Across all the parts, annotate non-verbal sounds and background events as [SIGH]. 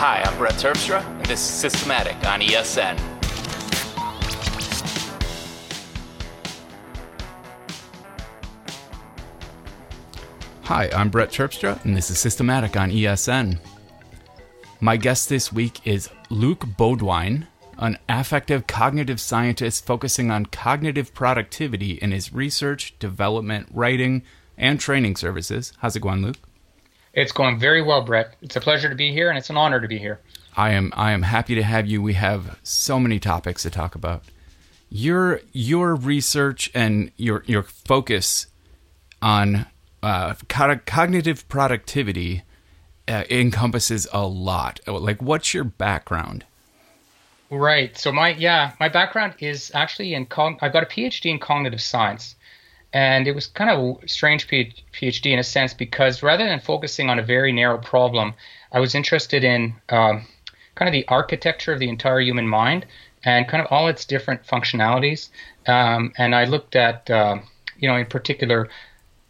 Hi, I'm Brett Terpstra, and this is Systematic on ESN. Hi, I'm Brett Terpstra, and this is Systematic on ESN. My guest this week is Luc Beaudoin, an affective cognitive scientist focusing on cognitive productivity in his research, development, writing, and training services. How's it going, Luc? It's going very well, Brett. It's a pleasure to be here, and it's an honor to be here. I am I am happy to have you. We have so many topics to talk about. Your your research and your your focus on uh, cognitive productivity uh, encompasses a lot. Like, what's your background? Right. So my yeah, my background is actually in cog- I've got a PhD in cognitive science, and it was kind of a strange PhD in a sense because rather than focusing on a very narrow problem, I was interested in um, kind of the architecture of the entire human mind and kind of all its different functionalities. Um, and I looked at, uh, you know, in particular,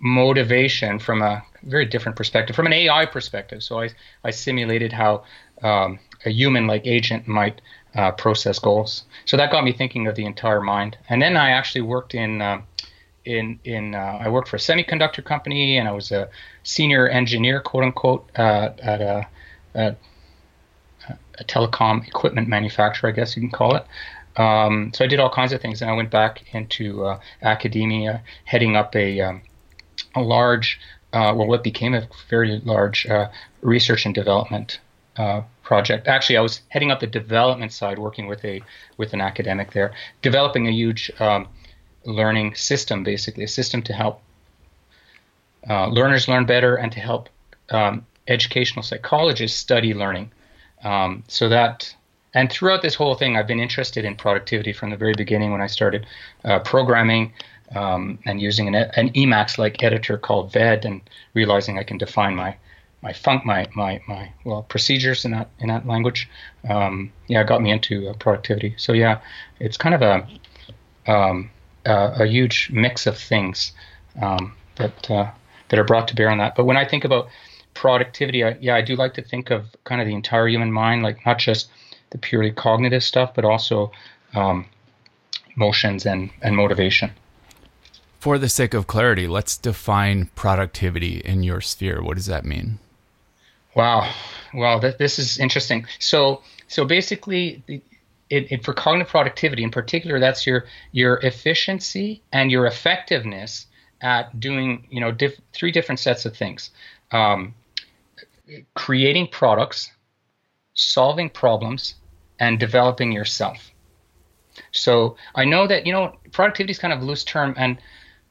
motivation from a very different perspective, from an AI perspective. So I, I simulated how um, a human-like agent might uh, process goals. So that got me thinking of the entire mind. And then I actually worked in uh, in in uh, I worked for a semiconductor company, and I was a senior engineer, quote unquote, uh, at a, a, a, telecom equipment manufacturer, I guess you can call it. Um, so I did all kinds of things, and I went back into uh, academia, heading up a um, a large, uh, well, what became a very large uh, research and development uh, project. Actually, I was heading up the development side, working with a with an academic there, developing a huge um, learning system, basically a system to help uh, learners learn better and to help um, educational psychologists study learning. Um, so that and throughout this whole thing, I've been interested in productivity from the very beginning when I started uh, programming um, and using an, an Emacs like editor called VED and realizing I can define my my funk my my my well procedures in that in that language. Um, yeah, got me into uh, productivity. So yeah, it's kind of a um, uh, a huge mix of things um, that uh, that are brought to bear on that. But when I think about productivity, I, yeah, I do like to think of kind of the entire human mind, like not just the purely cognitive stuff, but also um, motions and and motivation. For the sake of clarity, let's define productivity in your sphere. What does that mean? Wow, well, th- this is interesting. So, so basically, it, it, for cognitive productivity in particular, that's your your efficiency and your effectiveness at doing you know diff- three different sets of things: um, creating products, solving problems, and developing yourself. So I know that you know productivity is kind of a loose term, and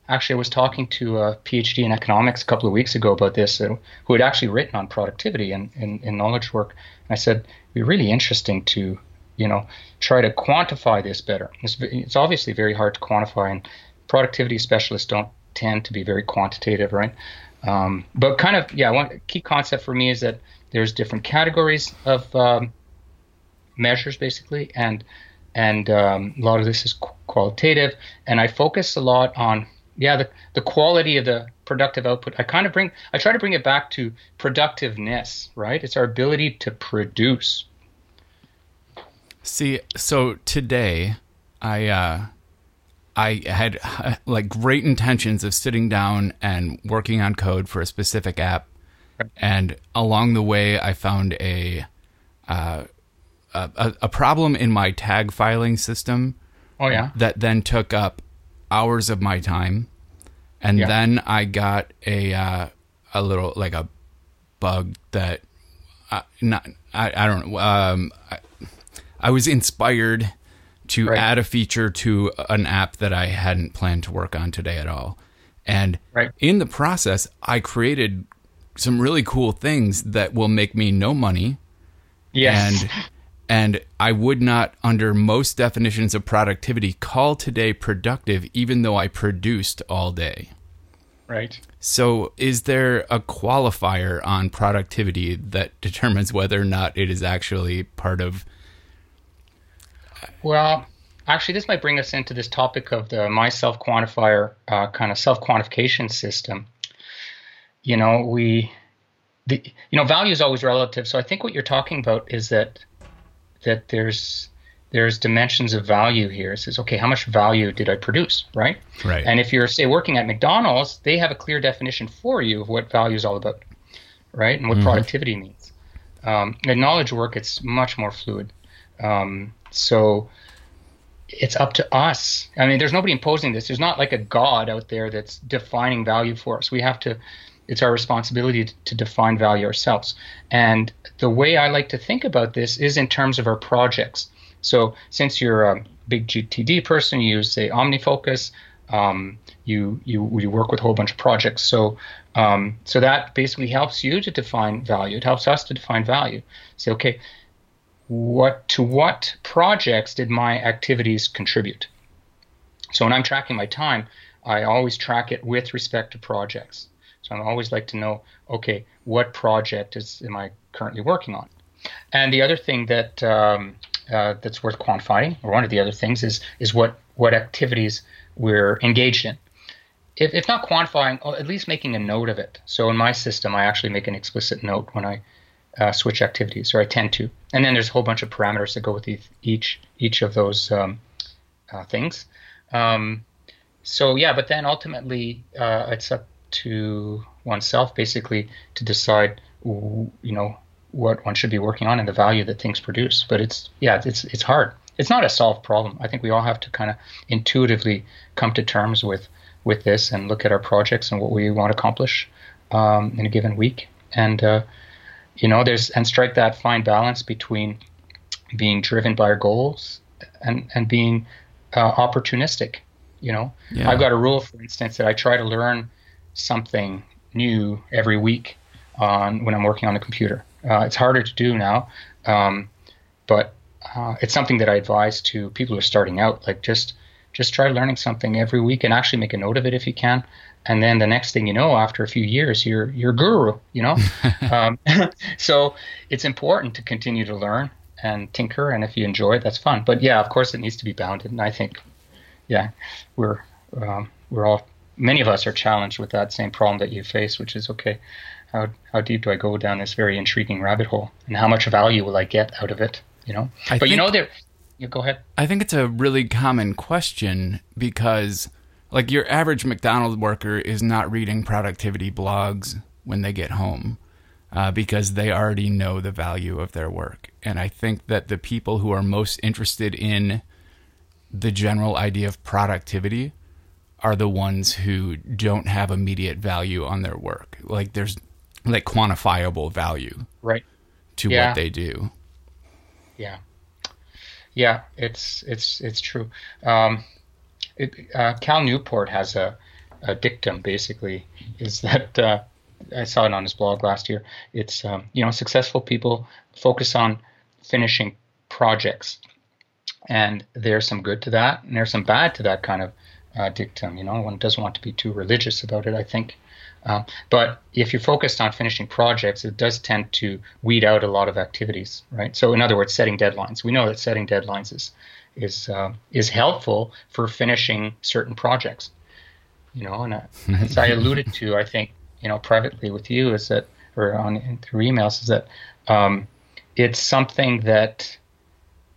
actually I was talking to a PhD in economics a couple of weeks ago about this, uh, who had actually written on productivity and in, in knowledge work. And I said it'd be really interesting to you know, try to quantify this better. It's, it's obviously very hard to quantify, and productivity specialists don't tend to be very quantitative, right? Um, but kind of, yeah, one key concept for me is that there's different categories of um, measures, basically, and and um, a lot of this is qualitative, and I focus a lot on yeah the, the quality of the productive output i kind of bring i try to bring it back to productiveness right it's our ability to produce See, so today I uh I had uh, [LAUGHS] like great intentions of sitting down and working on code for a specific app, and along the way I found a uh, a, a problem in my tag filing system. Oh yeah. That then took up hours of my time, and yeah. then I got a uh, a little like a bug that uh, not I, I don't know um, I was inspired to right. add a feature to an app that I hadn't planned to work on today at all. And right. in the process, I created some really cool things that will make me no money. Yes. And and I would not under most definitions of productivity call today productive even though I produced all day. Right. So, is there a qualifier on productivity that determines whether or not it is actually part of well, actually, this might bring us into this topic of the my self quantifier uh, kind of self quantification system. You know, we the you know value is always relative. So I think what you're talking about is that that there's there's dimensions of value here. It says, okay, how much value did I produce, right? Right. And if you're say working at McDonald's, they have a clear definition for you of what value is all about, right? And what mm-hmm. productivity means. Um, in knowledge work, it's much more fluid. Um, so it's up to us. I mean, there's nobody imposing this. There's not like a God out there that's defining value for us. We have to, it's our responsibility to, to define value ourselves. And the way I like to think about this is in terms of our projects. So since you're a big GTD person, you use, say, OmniFocus, um, you, you, you work with a whole bunch of projects. So, um, so that basically helps you to define value. It helps us to define value. Say, okay, what to what projects did my activities contribute? So when I'm tracking my time, I always track it with respect to projects. So I always like to know, okay, what project is am I currently working on? And the other thing that um, uh, that's worth quantifying, or one of the other things, is is what what activities we're engaged in. If, if not quantifying, at least making a note of it. So in my system, I actually make an explicit note when I uh, switch activities, or I tend to. And then there's a whole bunch of parameters that go with each each of those um, uh, things. Um, so yeah, but then ultimately uh, it's up to oneself basically to decide, you know, what one should be working on and the value that things produce. But it's yeah, it's it's hard. It's not a solved problem. I think we all have to kind of intuitively come to terms with with this and look at our projects and what we want to accomplish um, in a given week. And uh, you know there's and strike that fine balance between being driven by our goals and and being uh, opportunistic you know? Yeah. i've got a rule for instance that i try to learn something new every week on when i'm working on the computer. Uh, it's harder to do now um, but uh, it's something that i advise to people who are starting out like just just try learning something every week and actually make a note of it if you can and then the next thing you know, after a few years, you're you're guru. You know, [LAUGHS] um, [LAUGHS] so it's important to continue to learn and tinker, and if you enjoy it, that's fun. But yeah, of course, it needs to be bounded, and I think, yeah, we're um, we're all many of us are challenged with that same problem that you face, which is okay. How, how deep do I go down this very intriguing rabbit hole, and how much value will I get out of it? You know, I but think, you know there. You go ahead. I think it's a really common question because like your average McDonald's worker is not reading productivity blogs when they get home uh, because they already know the value of their work. And I think that the people who are most interested in the general idea of productivity are the ones who don't have immediate value on their work. Like there's like quantifiable value, right, to yeah. what they do. Yeah, yeah, it's it's it's true. Um, it, uh, Cal Newport has a, a, dictum basically is that uh, I saw it on his blog last year. It's um, you know successful people focus on finishing projects, and there's some good to that, and there's some bad to that kind of uh, dictum. You know, one doesn't want to be too religious about it. I think. Um, but if you're focused on finishing projects, it does tend to weed out a lot of activities, right? So, in other words, setting deadlines. We know that setting deadlines is is uh, is helpful for finishing certain projects. You know, and uh, as I [LAUGHS] alluded to, I think you know privately with you is that, or on through emails, is that um, it's something that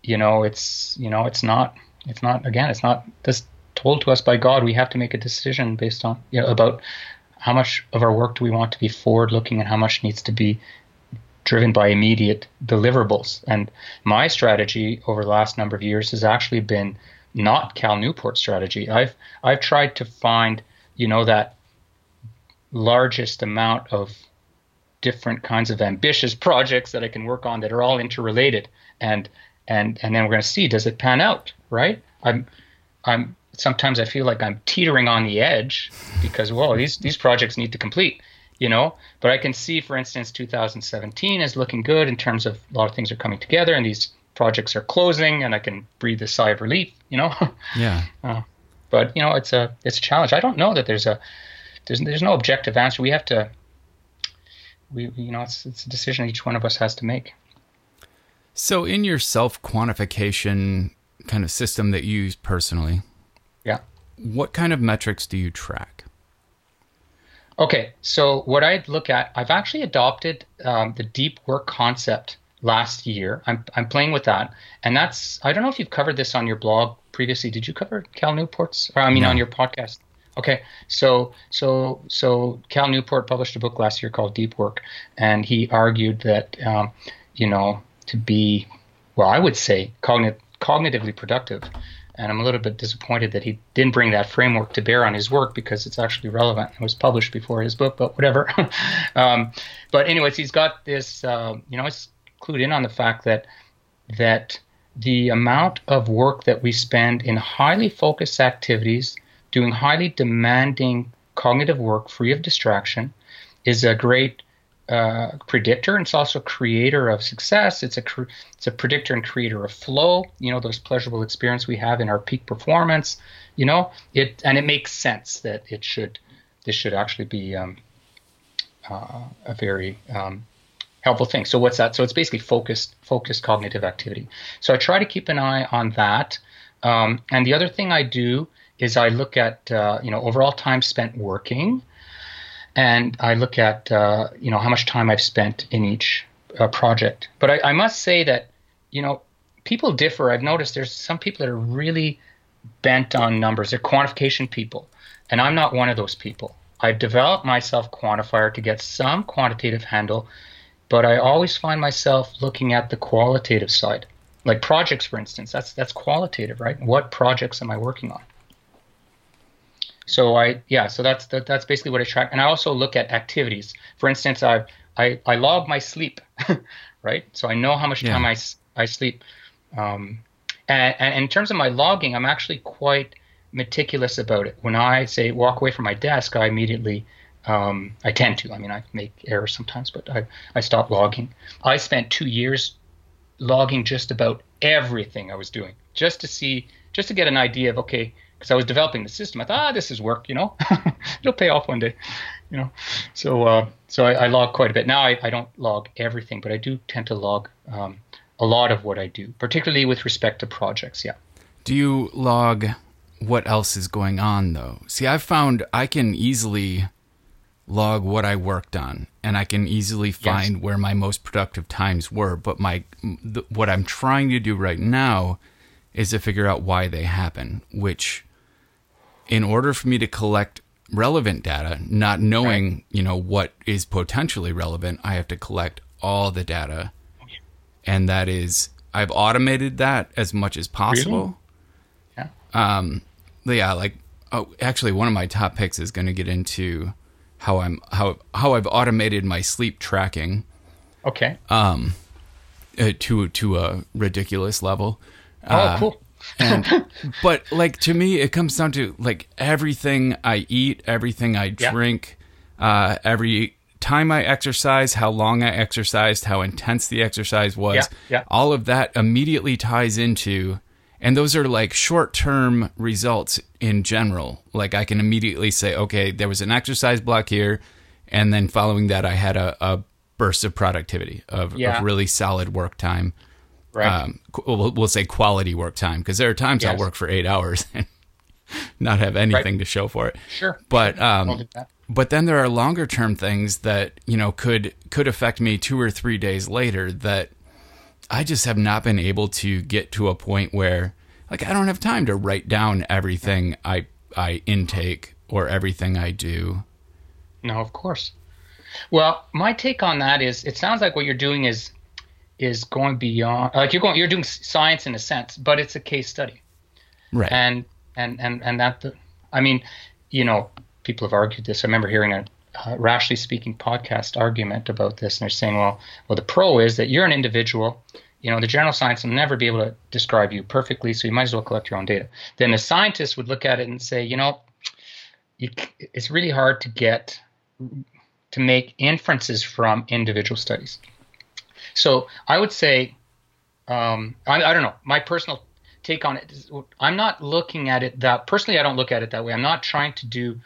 you know it's you know it's not it's not again it's not just told to us by God. We have to make a decision based on you know about how much of our work do we want to be forward looking and how much needs to be driven by immediate deliverables. And my strategy over the last number of years has actually been not Cal Newport strategy. I've I've tried to find, you know, that largest amount of different kinds of ambitious projects that I can work on that are all interrelated and and and then we're going to see does it pan out, right? I'm I'm sometimes I feel like I'm teetering on the edge because well, these these projects need to complete you know. But I can see, for instance, 2017 is looking good in terms of a lot of things are coming together and these projects are closing, and I can breathe a sigh of relief, you know. [LAUGHS] Yeah. Uh, but you know, it's a it's a challenge. I don't know that there's a there's there's no objective answer. We have to. We you know it's it's a decision each one of us has to make. So, in your self quantification kind of system that you use personally, yeah, what kind of metrics do you track? Okay, so what I look at, I've actually adopted um, the deep work concept last year. I'm I'm playing with that, and that's I don't know if you've covered this on your blog previously. Did you cover Cal Newport's? Or I mean, no. on your podcast. Okay, so so so Cal Newport published a book last year called Deep Work, and he argued that um, you know to be well, I would say cognitive cognitively productive. And I'm a little bit disappointed that he didn't bring that framework to bear on his work because it's actually relevant. It was published before his book, but whatever. [LAUGHS] um, but anyways, he's got this. Uh, you know, it's clued in on the fact that that the amount of work that we spend in highly focused activities, doing highly demanding cognitive work free of distraction, is a great uh, predictor and it's also a creator of success. It's a cr- it's a predictor and creator of flow. You know those pleasurable experience we have in our peak performance. You know it and it makes sense that it should this should actually be um, uh, a very um, helpful thing. So what's that? So it's basically focused focused cognitive activity. So I try to keep an eye on that. Um, and the other thing I do is I look at uh, you know overall time spent working and I look at uh, you know how much time I've spent in each uh, project. But I, I, must say that you know people differ. I've noticed there's some people that are really bent on numbers. They're quantification people, and I'm not one of those people. I've developed myself quantifier to get some quantitative handle, but I always find myself looking at the qualitative side, like projects, for instance. That's that's qualitative, right? What projects am I working on? So I yeah, so that's that, that's basically what I track, and I also look at activities. For instance, I I, I log my sleep, [LAUGHS] right? So I know how much time I, I sleep. Um, and, and in terms of my logging, I'm actually quite meticulous about it. When I say walk away from my desk, I immediately um, I tend to. I mean, I make errors sometimes, but I I stop logging. I spent two years logging just about everything I was doing, just to see, just to get an idea of okay because I was developing the system. I thought, ah, this is work, you know, [LAUGHS] it'll pay off one day, you know. So, uh, so I, I, log quite a bit now. I, I, don't log everything, but I do tend to log um, a lot of what I do, particularly with respect to projects. Yeah. Do you log what else is going on though? See, I've found I can easily log what I worked on, and I can easily find yes. where my most productive times were. But my the, what I'm trying to do right now is to figure out why they happen, which in order for me to collect relevant data, not knowing, right. you know, what is potentially relevant, I have to collect all the data. And that is I've automated that as much as possible. Really? Yeah. Um yeah, like oh actually one of my top picks is going to get into how I'm how how I've automated my sleep tracking. Okay. Um uh, to to a ridiculous level. Oh, uh, cool and [LAUGHS] but like to me it comes down to like everything i eat everything i drink yeah. uh, every time i exercise how long i exercised how intense the exercise was yeah, yeah. all of that immediately ties into and those are like short-term results in general like i can immediately say okay there was an exercise block here and then following that i had a, a burst of productivity of, of really solid work time Right. Um, we'll, we'll, say quality work time because there are times yes. I'll work for eight hours and [LAUGHS] not have anything right. to show for it. Sure. But um, but then there are longer term things that you know could could affect me two or three days later that I just have not been able to get to a point where like I don't have time to write down everything I I intake or everything I do. No, of course. Well, my take on that is it sounds like what you're doing is is going beyond like you're going you're doing science in a sense but it's a case study. Right. And and and and that the, i mean you know people have argued this. I remember hearing a uh, Rationally Speaking podcast argument about this and they're saying well well the pro is that you're an individual. You know the general science will never be able to describe you perfectly so you might as well collect your own data. Then the scientist would look at it and say you know you, it's really hard to get to make inferences from individual studies so I would say, um, I, I don't know, my personal take on it is I'm not looking at it that personally. I don't look at it that way. I'm not trying to do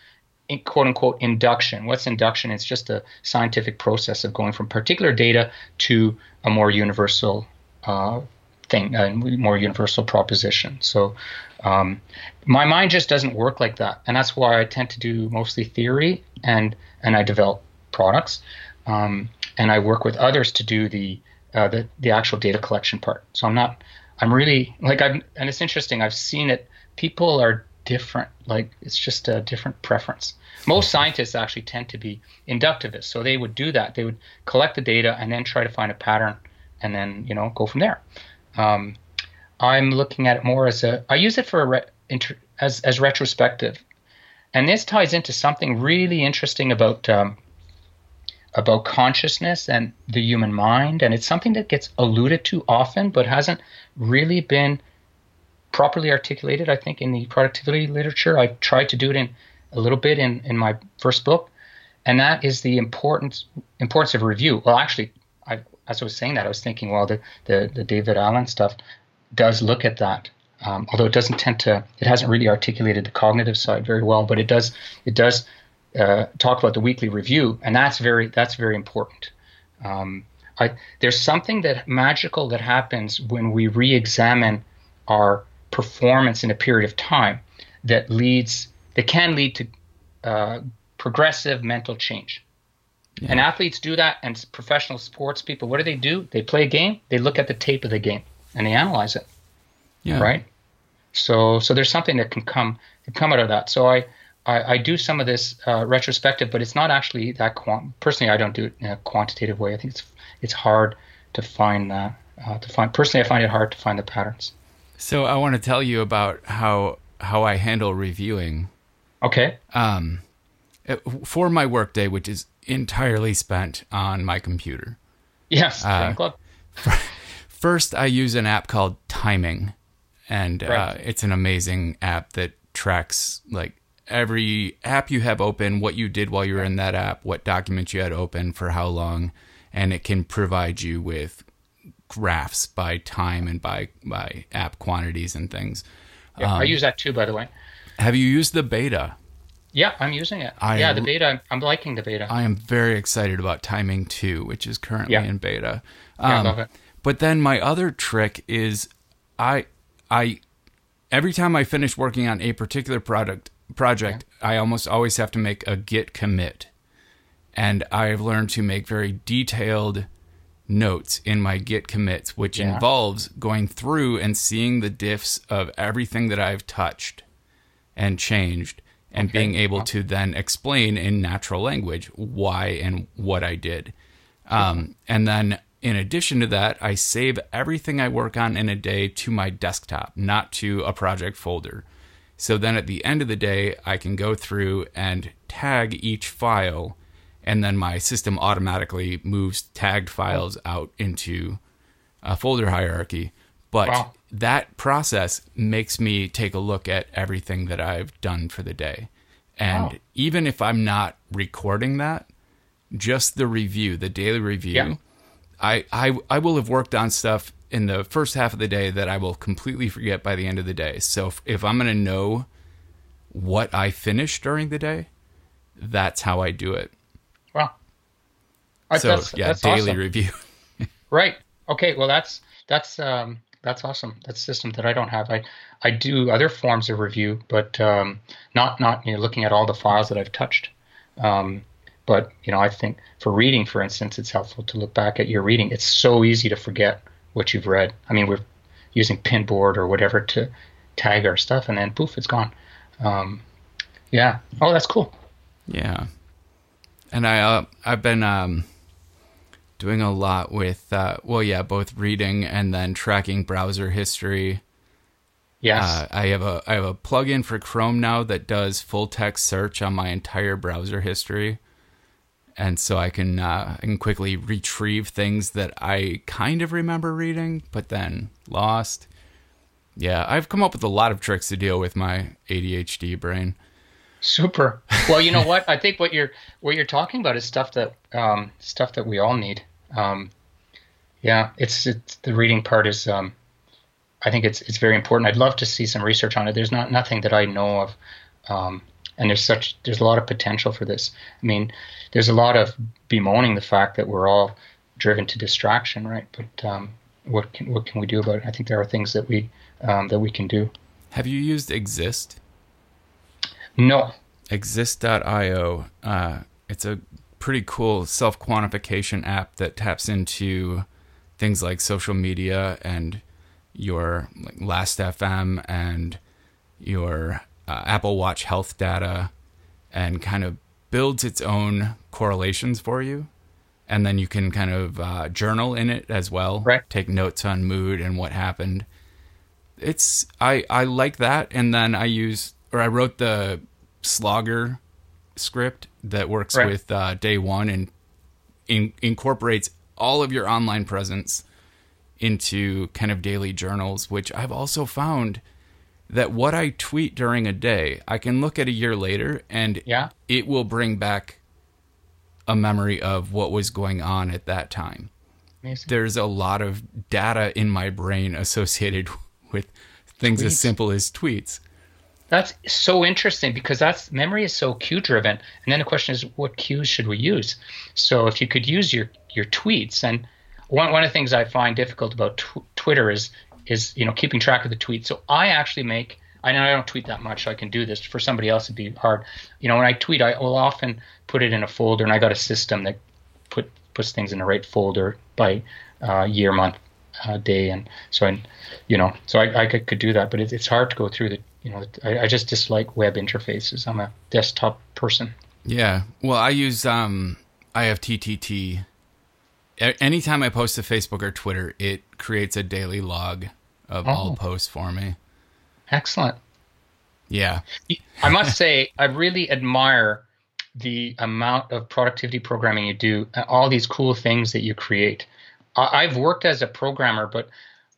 quote unquote induction. What's induction? It's just a scientific process of going from particular data to a more universal uh, thing, a more universal proposition. So um, my mind just doesn't work like that, and that's why I tend to do mostly theory and and I develop products, um, and I work with others to do the uh, the the actual data collection part. So I'm not I'm really like I'm and it's interesting. I've seen it. People are different. Like it's just a different preference. Most scientists actually tend to be inductivists, so they would do that. They would collect the data and then try to find a pattern, and then you know go from there. Um, I'm looking at it more as a. I use it for a re, inter, as as retrospective, and this ties into something really interesting about um, about consciousness and the human mind, and it's something that gets alluded to often, but hasn't really been properly articulated. I think in the productivity literature, I've tried to do it in a little bit in in my first book, and that is the importance importance of review. Well, actually, I, as I was saying that, I was thinking, well, the the, the David Allen stuff does look at that. Um, although it doesn't tend to, it hasn't really articulated the cognitive side very well, but it does, it does uh, talk about the weekly review, and that's very, that's very important. Um, I, there's something that magical that happens when we re-examine our performance in a period of time that leads, that can lead to uh, progressive mental change. Yeah. And athletes do that, and professional sports people, what do they do? They play a game, they look at the tape of the game and they analyze it. Yeah. Right. So so there's something that can come can come out of that. So I I, I do some of this uh, retrospective, but it's not actually that quant. Personally, I don't do it in a quantitative way. I think it's it's hard to find that. Uh, to find personally, I find it hard to find the patterns. So I want to tell you about how how I handle reviewing. Okay. Um, for my workday, which is entirely spent on my computer. Yes. Uh, club. [LAUGHS] First, I use an app called Timing, and uh, right. uh, it's an amazing app that tracks like every app you have open, what you did while you were in that app, what documents you had open for how long, and it can provide you with graphs by time and by by app quantities and things. Yeah, um, I use that too, by the way. Have you used the beta? Yeah, I'm using it. I, yeah, the beta. I'm liking the beta. I am very excited about Timing 2, which is currently yeah. in beta. Um, yeah, I love um, it. But then my other trick is I I every time I finish working on a particular product project, yeah. I almost always have to make a git commit. And I've learned to make very detailed notes in my git commits, which yeah. involves going through and seeing the diffs of everything that I've touched and changed and okay. being able to then explain in natural language why and what I did. Um, and then in addition to that, I save everything I work on in a day to my desktop, not to a project folder. So then at the end of the day, I can go through and tag each file, and then my system automatically moves tagged files out into a folder hierarchy. But wow. that process makes me take a look at everything that I've done for the day. And wow. even if I'm not recording that, just the review, the daily review, yeah. I, I I will have worked on stuff in the first half of the day that I will completely forget by the end of the day. So if, if I'm going to know what I finished during the day, that's how I do it. Wow. So that's, yeah, that's daily awesome. review. [LAUGHS] right. Okay. Well, that's that's um, that's awesome. That's a system that I don't have. I I do other forms of review, but um, not not you know, looking at all the files that I've touched. Um, but you know, I think for reading, for instance, it's helpful to look back at your reading. It's so easy to forget what you've read. I mean, we're using Pinboard or whatever to tag our stuff, and then poof, it's gone. Um, yeah. Oh, that's cool. Yeah. And I uh, I've been um, doing a lot with uh, well, yeah, both reading and then tracking browser history. Yes. Uh, I have a I have a plugin for Chrome now that does full text search on my entire browser history and so I can uh, I can quickly retrieve things that I kind of remember reading, but then lost. Yeah, I've come up with a lot of tricks to deal with my ADHD brain. Super. [LAUGHS] Well, you know what? I think what you're what you're talking about is stuff that um, stuff that we all need. Um, yeah, it's, it's the reading part is. Um, I think it's it's very important. I'd love to see some research on it. There's not nothing that I know of um, and there's such there's a lot of potential for this. I mean, there's a lot of bemoaning the fact that we're all driven to distraction, right? But um, what can what can we do about it? I think there are things that we um, that we can do. Have you used Exist? No. Exist.io. Uh, it's a pretty cool self quantification app that taps into things like social media and your like, Last FM and your uh, Apple Watch health data and kind of builds its own correlations for you. And then you can kind of uh, journal in it as well. Right. Take notes on mood and what happened. It's I I like that, and then I use or I wrote the Slogger script that works Right. with uh, Day One and in, incorporates all of your online presence into kind of daily journals, which I've also found that what I tweet during a day, I can look at a year later and Yeah. it will bring back a memory of what was going on at that time. Amazing. There's a lot of data in my brain associated [LAUGHS] with things as simple as tweets. That's so interesting because that's memory is so cue driven. And then the question is, what cues should we use? So if you could use your your tweets, and one one of the things I find difficult about tw- Twitter is is you know keeping track of the tweets. So I actually make. I know I don't tweet that much, so I can do this. For somebody else, it'd be hard. You know, when I tweet, I will often put it in a folder, and I got a system that put puts things in the right folder by uh, year, month, uh, day, and so I, you know, so I, I could, could do that, but it, it's hard to go through the, you know, I, I just dislike web interfaces. I'm a desktop person. Yeah. Well, I use um I have TTT. A- Anytime I post to Facebook or Twitter, it creates a daily log of all Oh. posts for me. Excellent. Yeah. I must say, I really admire the amount of productivity programming you do, and all these cool things that you create. I, I've worked as a programmer, but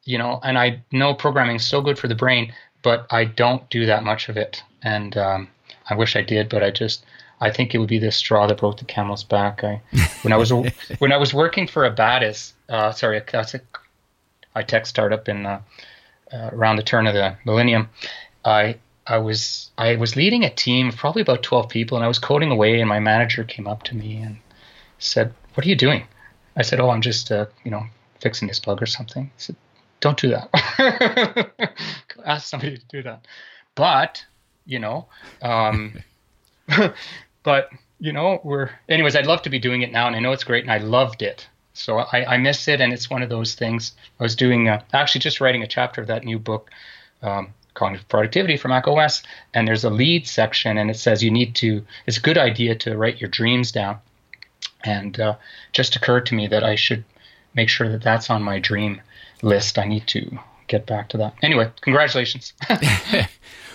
you know, and I know programming is so good for the brain, but I don't do that much of it, and um, I wish I did, but I just. I think it would be the straw that broke the camel's back. I, when I was [LAUGHS] when I was working for Abatis, uh, sorry, that's a high tech startup in uh, uh, around the turn of the millennium. I I was I was leading a team of probably about twelve people, and I was coding away, and my manager came up to me and said, "What are you doing?" I said, "Oh, I'm just uh, you know fixing this bug or something." He said, "Don't do that. [LAUGHS] Ask somebody to do that." But you know, um, [LAUGHS] but you know, we're anyways. I'd love to be doing it now, and I know it's great, and I loved it. So I, I miss it, and it's one of those things. I was doing uh, actually just writing a chapter of that new book, um, Cognitive Productivity for Mac OS, and there's a lead section, and it says you need to. It's a good idea to write your dreams down, and uh, just occurred to me that I should make sure that that's on my dream list. I need to get back to that. Anyway, congratulations. [LAUGHS] [LAUGHS]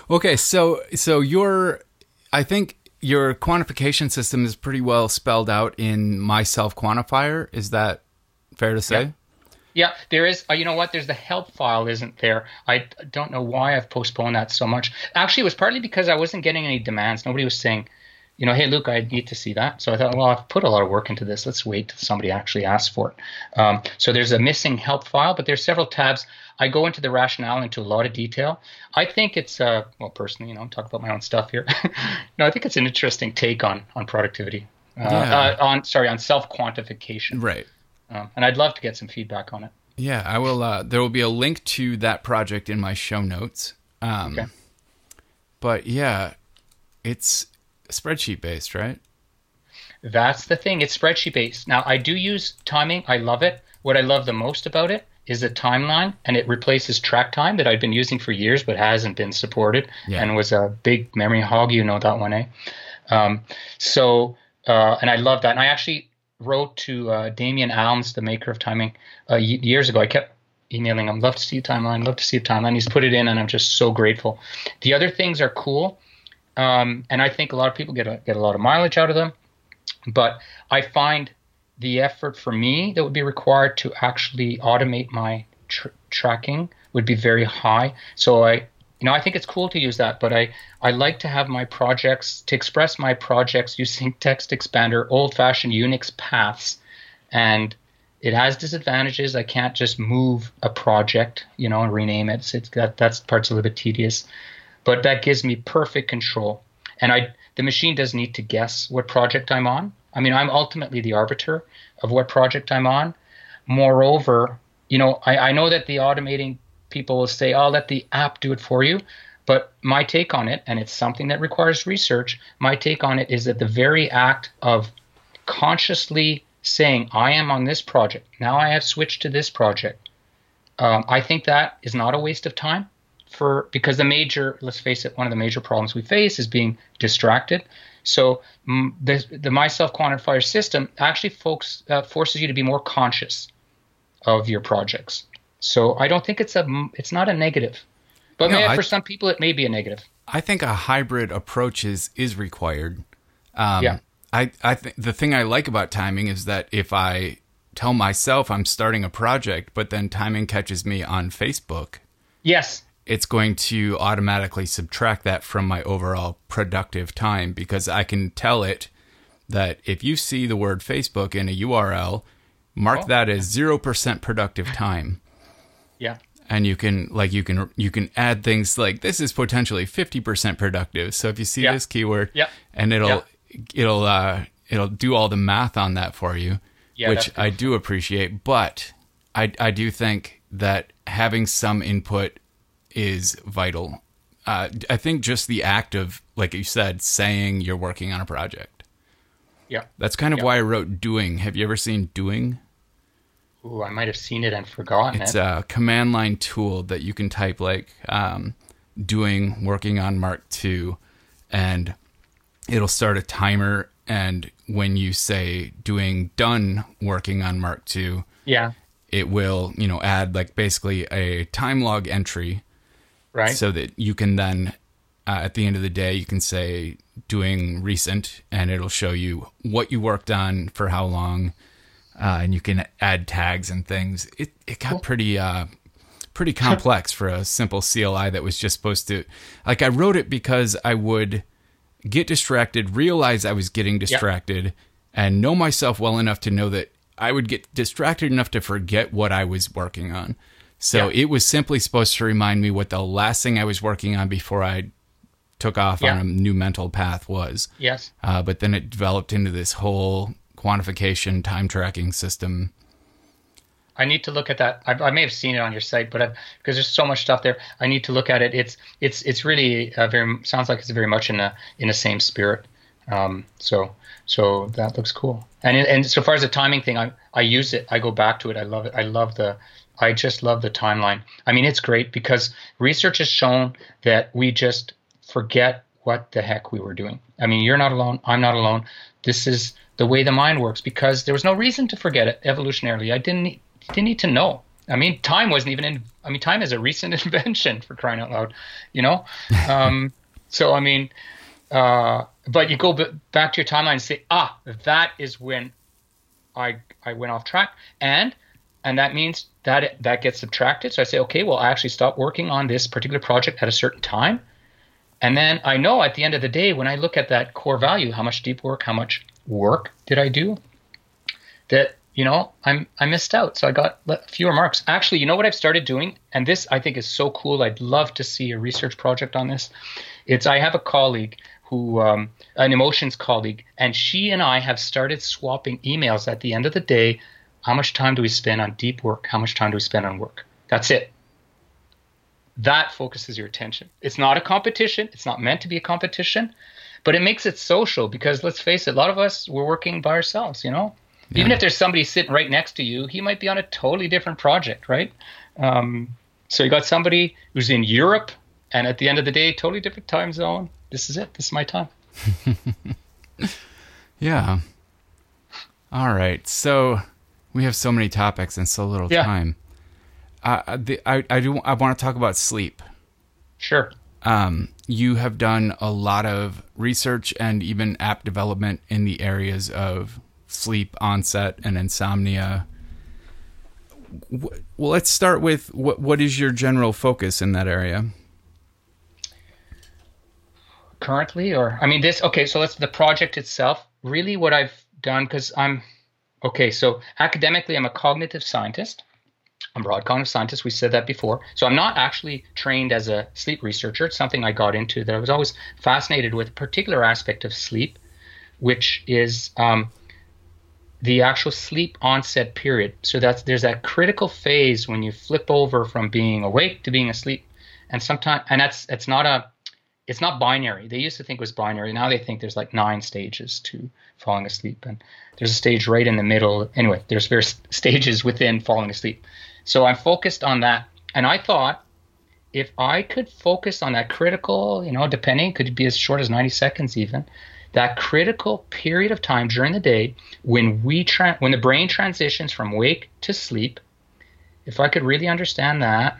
Okay, so so your I think your quantification system is pretty well spelled out in my self quantifier. Is that fair to say? Yeah. Yeah, there is. Uh, you know what? There's the help file, isn't there? I don't know why I've postponed that so much. Actually, it was partly because I wasn't getting any demands. Nobody was saying, you know, hey, Luke, I need to see that. So I thought, well, I've put a lot of work into this. Let's wait till somebody actually asks for it. Um, so there's a missing help file, but there's several tabs. I go into the rationale into a lot of detail. I think it's, uh, well, personally, you know, talk about my own stuff here. [LAUGHS] no, I think it's an interesting take on on productivity. Uh, Yeah. uh, on sorry, on self quantification. Right. Um, and I'd love to get some feedback on it. Yeah, I will. Uh, there will be a link to that project in my show notes. Um, Okay. But yeah, it's spreadsheet based, right? That's the thing. It's spreadsheet based. Now, I do use timing. I love it. What I love the most about it is the timeline, and it replaces track time that I've been using for years but hasn't been supported Yeah. and was a big memory hog. You know that one, eh? Um, so, uh, and I love that. And I actually wrote to uh, Damien Alms, the maker of timing, uh, years ago. I kept emailing him, love to see a timeline, love to see a timeline. He's put it in, and I'm just so grateful. The other things are cool, um, and I think a lot of people get a, get a lot of mileage out of them but I find the effort for me that would be required to actually automate my tr- tracking would be very high. So I, you know, I think it's cool to use that, but I, I like to have my projects to express my projects using [LAUGHS] TextExpander, old-fashioned Unix paths, and it has disadvantages. I can't just move a project, you know, and rename it. So it's that that's part's a little bit tedious, but that gives me perfect control. And I, the machine doesn't need to guess what project I'm on. I mean, I'm ultimately the arbiter of what project I'm on. Moreover, you know, I, I know that the automating people will say, "I'll oh, let the app do it for you." But my take on it, and it's something that requires research, my take on it is that the very act of consciously saying, I am on this project, now I have switched to this project, um, I think that is not a waste of time for because the major, let's face it, one of the major problems we face is being distracted. So the, the myself quantifier system actually folks, uh, forces you to be more conscious of your projects. So I don't think it's a it's not a negative, but no, I, for some people it may be a negative. I think a hybrid approach is is required. Um, yeah. I I think the thing I like about timing is that if I tell myself I'm starting a project, but then timing catches me on Facebook. Yes. It's going to automatically subtract that from my overall productive time because I can tell it that if you see the word Facebook in a URL, mark oh. that as 0% productive time. [LAUGHS] Yeah. And you can like you can you can add things like this is potentially 50% productive. So if you see yeah. this keyword yeah. and it'll yeah. it'll uh it'll do all the math on that for you, yeah, which I do appreciate, but I I do think that having some input is vital. Uh, I think just the act of, like you said, saying you're working on a project. Yeah. That's kind of yeah. why I wrote doing. Have you ever seen doing? Ooh, I might have seen it and forgotten it's it. a command line tool that you can type like um, doing working on Marked 2, and it'll start a timer. And when you say doing done working on Marked 2, yeah, it will you know add like basically a time log entry, right? So that you can then uh, at the end of the day you can say doing recent, and it'll show you what you worked on for how long uh, and you can add tags and things. It it got cool. pretty uh, pretty complex for a simple CLI that was just supposed to like I wrote it because I would get distracted, realize I was getting distracted, yep. and know myself well enough to know that I would get distracted enough to forget what I was working on. So it was simply supposed to remind me what the last thing I was working on before I took off on a new mental path was. Yes. Uh, but then it developed into this whole quantification time tracking system. I need to look at that. I, I may have seen it on your site, but because there's so much stuff there, I need to look at it. It's it's it's really uh, very sounds like it's very much in a in the same spirit. Um, so so that looks cool. And and so far as the timing thing, I I use it. I go back to it. I love it. I love the I just love the timeline. I mean, it's great because research has shown that we just forget what the heck we were doing. I mean, you're not alone. I'm not alone. This is the way the mind works because there was no reason to forget it evolutionarily. I didn't need, didn't need to know. I mean, time wasn't even in. I mean, time is a recent [LAUGHS] invention for crying out loud, you know. Um, [LAUGHS] so I mean, uh, but you go b- back to your timeline and say, ah, that is when I I went off track, and and that means that that gets subtracted. So I say, okay, well, I actually stopped working on this particular project at a certain time, and then I know at the end of the day, when I look at that core value, how much deep work, how much work did I do that you know I'm I missed out. So I got fewer marks. Actually, you know what I've started doing, and this I think is so cool. I'd love to see a research project on this. It's I have a colleague who um, an emotions colleague, and she and I have started swapping emails at the end of the day. How much time do we spend on deep work? How much time do we spend on work? That's it. That focuses your attention. It's not a competition. It's not meant to be a competition but it makes it social because let's face it, a lot of us we're working by ourselves, you know. Yeah. Even if there's somebody sitting right next to you, he might be on a totally different project, right? Um, so you got somebody who's in Europe, and at the end of the day, totally different time zone. This is it. This is my time. [LAUGHS] yeah. All right. So we have so many topics and so little yeah. time. Uh, the, I I do I want to talk about sleep. Sure. Um, you have done a lot of research and even app development in the areas of sleep onset and insomnia. Well, let's start with what what is your general focus in that area? Currently, or I mean, this okay. So let's the project itself. Really, what I've done because I'm okay. So academically, I'm a cognitive scientist. I'm a broad cognitive scientist. We said that before. So I'm not actually trained as a sleep researcher. It's something I got into that I was always fascinated with a particular aspect of sleep, which is um, the actual sleep onset period. So that's there's that critical phase when you flip over from being awake to being asleep, and sometimes and that's it's not a it's not binary. They used to think it was binary. Now they think there's like nine stages to falling asleep, and there's a stage right in the middle. Anyway, there's various [LAUGHS] stages within falling asleep. So I'm focused on that, and I thought if I could focus on that critical, you know, depending, could be as short as 90 seconds even, that critical period of time during the day when we tra- when the brain transitions from wake to sleep if i could really understand that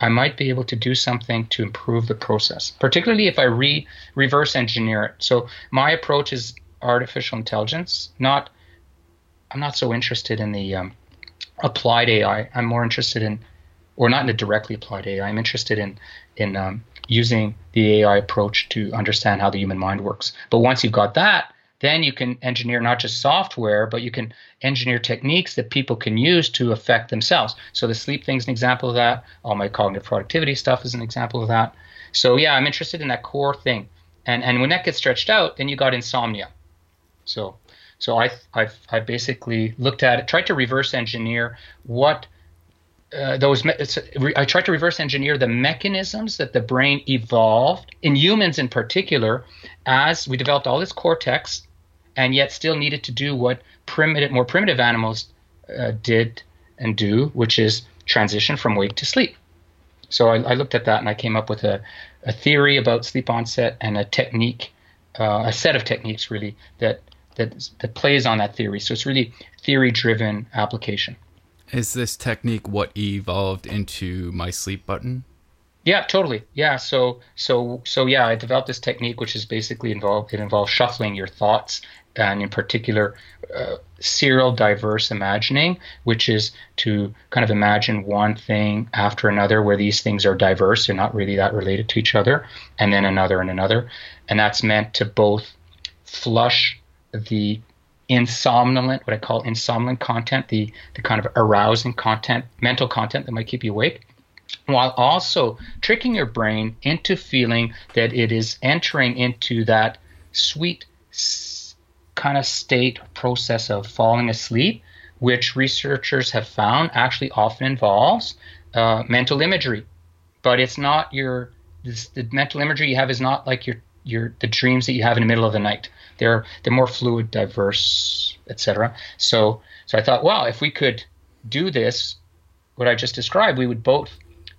i might be able to do something to improve the process particularly if i re reverse engineer it. So my approach is artificial intelligence not i'm not so interested in the um, applied ai i'm more interested in or not in the directly applied ai i'm interested in in um, using the AI approach to understand how the human mind works. But once you've got that, then you can engineer not just software, but you can engineer techniques that people can use to affect themselves. So the sleep thing is an example of that. All my cognitive productivity stuff is an example of that. So yeah, I'm interested in that core thing. And and when that gets stretched out, then you got insomnia. So so I I've I basically looked at it, tried to reverse engineer what uh, those I tried to reverse engineer the mechanisms that the brain evolved in humans in particular as we developed all this cortex and yet still needed to do what primitive more primitive animals uh, did and do which is transition from wake to sleep so I, I, looked at that and I came up with a, a theory about sleep onset and a technique uh, a set of techniques really that that that plays on that theory so it's really theory driven application is this technique what evolved into my sleep button? Yeah, totally. Yeah, so so so yeah, I developed this technique which is basically involved it involves shuffling your thoughts and in particular uh, serial diverse imagining, which is to kind of imagine one thing after another where these things are diverse, they're not really that related to each other, and then another and another. And that's meant to both flush the insomnolent, what I call insomnolent content, the, the kind of arousing content, mental content that might keep you awake, while also tricking your brain into feeling that it is entering into that sweet kind of state process of falling asleep, which researchers have found actually often involves uh, mental imagery. But it's not your this, the mental imagery you have is not like your your the dreams that you have in the middle of the night. They're they're more fluid, diverse, etc. So so I thought, wow, if we could do this, what I just described, we would both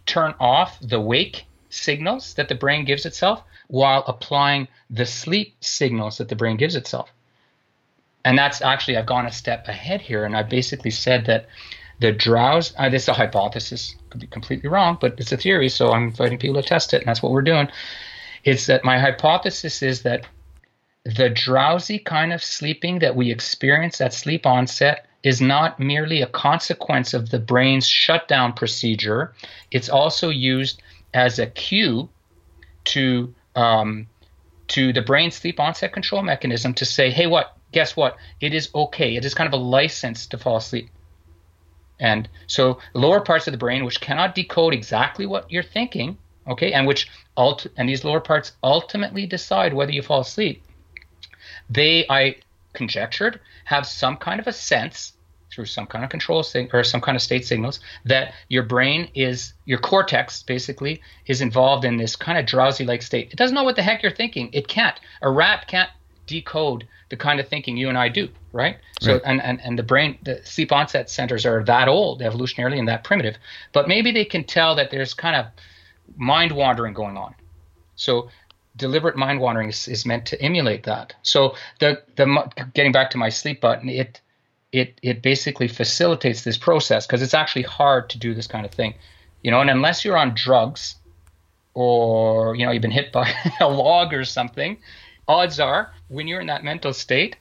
turn off the wake signals that the brain gives itself while applying the sleep signals that the brain gives itself. And that's actually I've gone a step ahead here, and I basically said that the drowse. Uh, this is a hypothesis, could be completely wrong, but it's a theory, so I'm inviting people to test it, and that's what we're doing. It's that my hypothesis is that the drowsy kind of sleeping that we experience at sleep onset is not merely a consequence of the brain's shutdown procedure, it's also used as a cue to um, to the brain sleep onset control mechanism to say, hey, what? Guess what? It is okay. It is kind of a license to fall asleep. And so lower parts of the brain, which cannot decode exactly what you're thinking, okay, and which ult- and these lower parts ultimately decide whether you fall asleep. They, I conjectured, have some kind of a sense through some kind of control sig- or some kind of state signals that your brain is your cortex basically is involved in this kind of drowsy like state. It doesn't know what the heck you're thinking. It can't. A rat can't decode the kind of thinking you and I do, right? So right. and, and and the brain the sleep onset centers are that old evolutionarily and that primitive. But maybe they can tell that there's kind of mind wandering going on. So deliberate mind wandering is, is meant to emulate that. So the the getting back to my sleep button, it it it basically facilitates this process because it's actually hard to do this kind of thing, you know. And unless you're on drugs, or you know you've been hit by [LAUGHS] a log or something, odds are when you're in that mental state,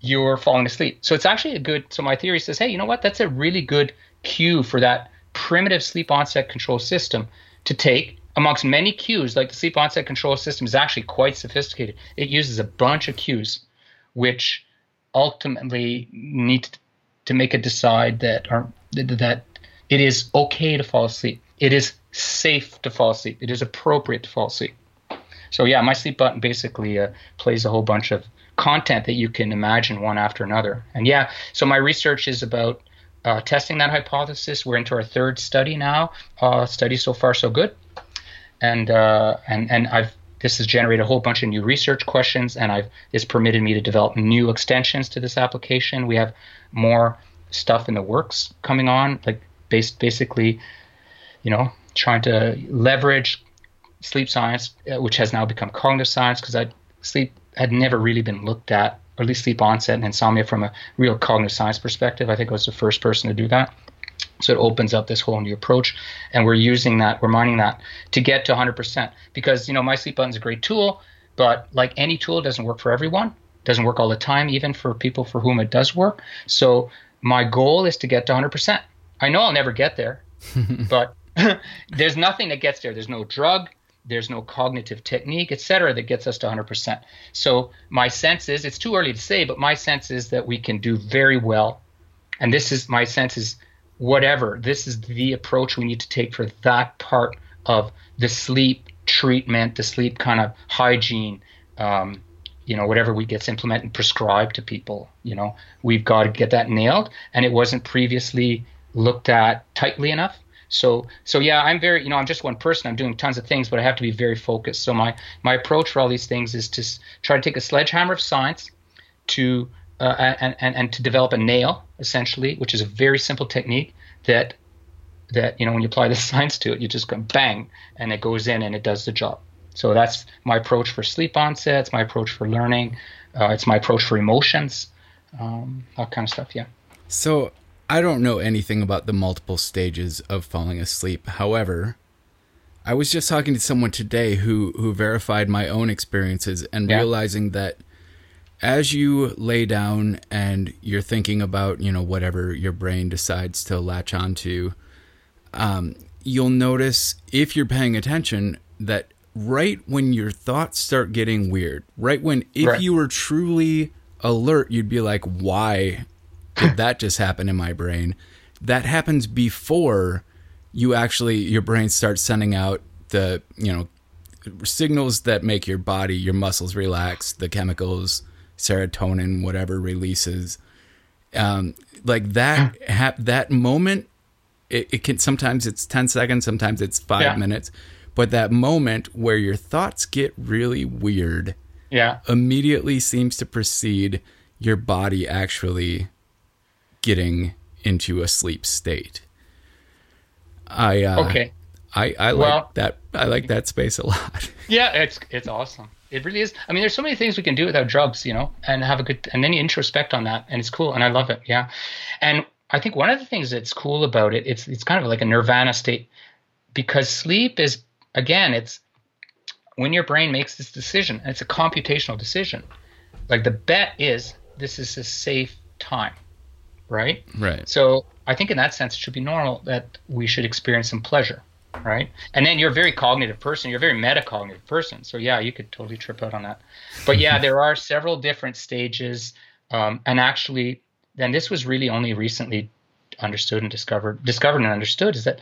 you're falling asleep. So it's actually a good. So my theory says, hey, you know what? That's a really good cue for that primitive sleep onset control system to take amongst many cues, like the sleep onset control system is actually quite sophisticated. It uses a bunch of cues, which ultimately need to make it decide that that it is okay to fall asleep. It is safe to fall asleep. It is appropriate to fall asleep. So yeah, my sleep button basically uh, plays a whole bunch of content that you can imagine one after another. And yeah, so my research is about uh, testing that hypothesis. We're into our third study now. Uh, study so far so good, and uh, and and I've this has generated a whole bunch of new research questions, and I've it's permitted me to develop new extensions to this application. We have more stuff in the works coming on, like based basically, you know, trying to leverage sleep science, uh, which has now become cognitive science, because I sleep had never really been looked at or at least sleep onset and insomnia from a real cognitive science perspective. I think I was the first person to do that. So it opens up this whole new approach, and we're using that, we're mining that to get to 100%. Because you know, my sleep button is a great tool, but like any tool, it doesn't work for everyone. It doesn't work all the time, even for people for whom it does work. So my goal is to get to 100%. I know I'll never get there, [LAUGHS] but [LAUGHS] there's nothing that gets there. There's no drug, there's no cognitive technique, et cetera, that gets us to 100%. So my sense is, it's too early to say, but my sense is that we can do very well. And this is my sense is whatever. This is the approach we need to take for that part of the sleep treatment, the sleep kind of hygiene. Um, you know, whatever we gets implemented and prescribed to people, you know, we've got to get that nailed. And it wasn't previously looked at tightly enough. So so yeah, I'm very you know I'm just one person. I'm doing tons of things, but I have to be very focused. So my my approach for all these things is to try to take a sledgehammer of science to uh, and, and and to develop a nail essentially, which is a very simple technique that that you know when you apply the [LAUGHS] science to it, you just go bang and it goes in and it does the job. So that's my approach for sleep onset. It's my approach for learning. Uh, it's my approach for emotions. Um, that kind of stuff. Yeah. So I don't know anything about the multiple stages of falling asleep. However, I was just talking to someone today who who verified my own experiences and yeah. realizing that as you lay down and you're thinking about, you know, whatever your brain decides to latch onto, um, you'll notice if you're paying attention that right when your thoughts start getting weird, right when if right. you were truly alert, you'd be like, why did that just happen in my brain? That happens before you actually your brain starts sending out the you know signals that make your body your muscles relax the chemicals serotonin whatever releases um, like that ha- that moment it, it, can sometimes it's 10 seconds sometimes it's five yeah. minutes but that moment where your thoughts get really weird yeah immediately seems to precede your body actually getting into a sleep state. I uh, okay. I, I well, like that. I like that space a lot. [LAUGHS] yeah, it's it's awesome. It really is. I mean, there's so many things we can do without drugs, you know, and have a good and then you introspect on that, and it's cool, and I love it. Yeah, and I think one of the things that's cool about it, it's it's kind of like a nirvana state, because sleep is again, it's when your brain makes this decision, and it's a computational decision. Like the bet is this is a safe time right? Right. So I think in that sense, it should be normal that we should experience some pleasure, right? And then you're a very cognitive person. You're a very metacognitive person. So yeah, you could totally trip out on that. But yeah, [LAUGHS] there are several different stages. Um, and actually, then this was really only recently understood and discovered, discovered and understood is that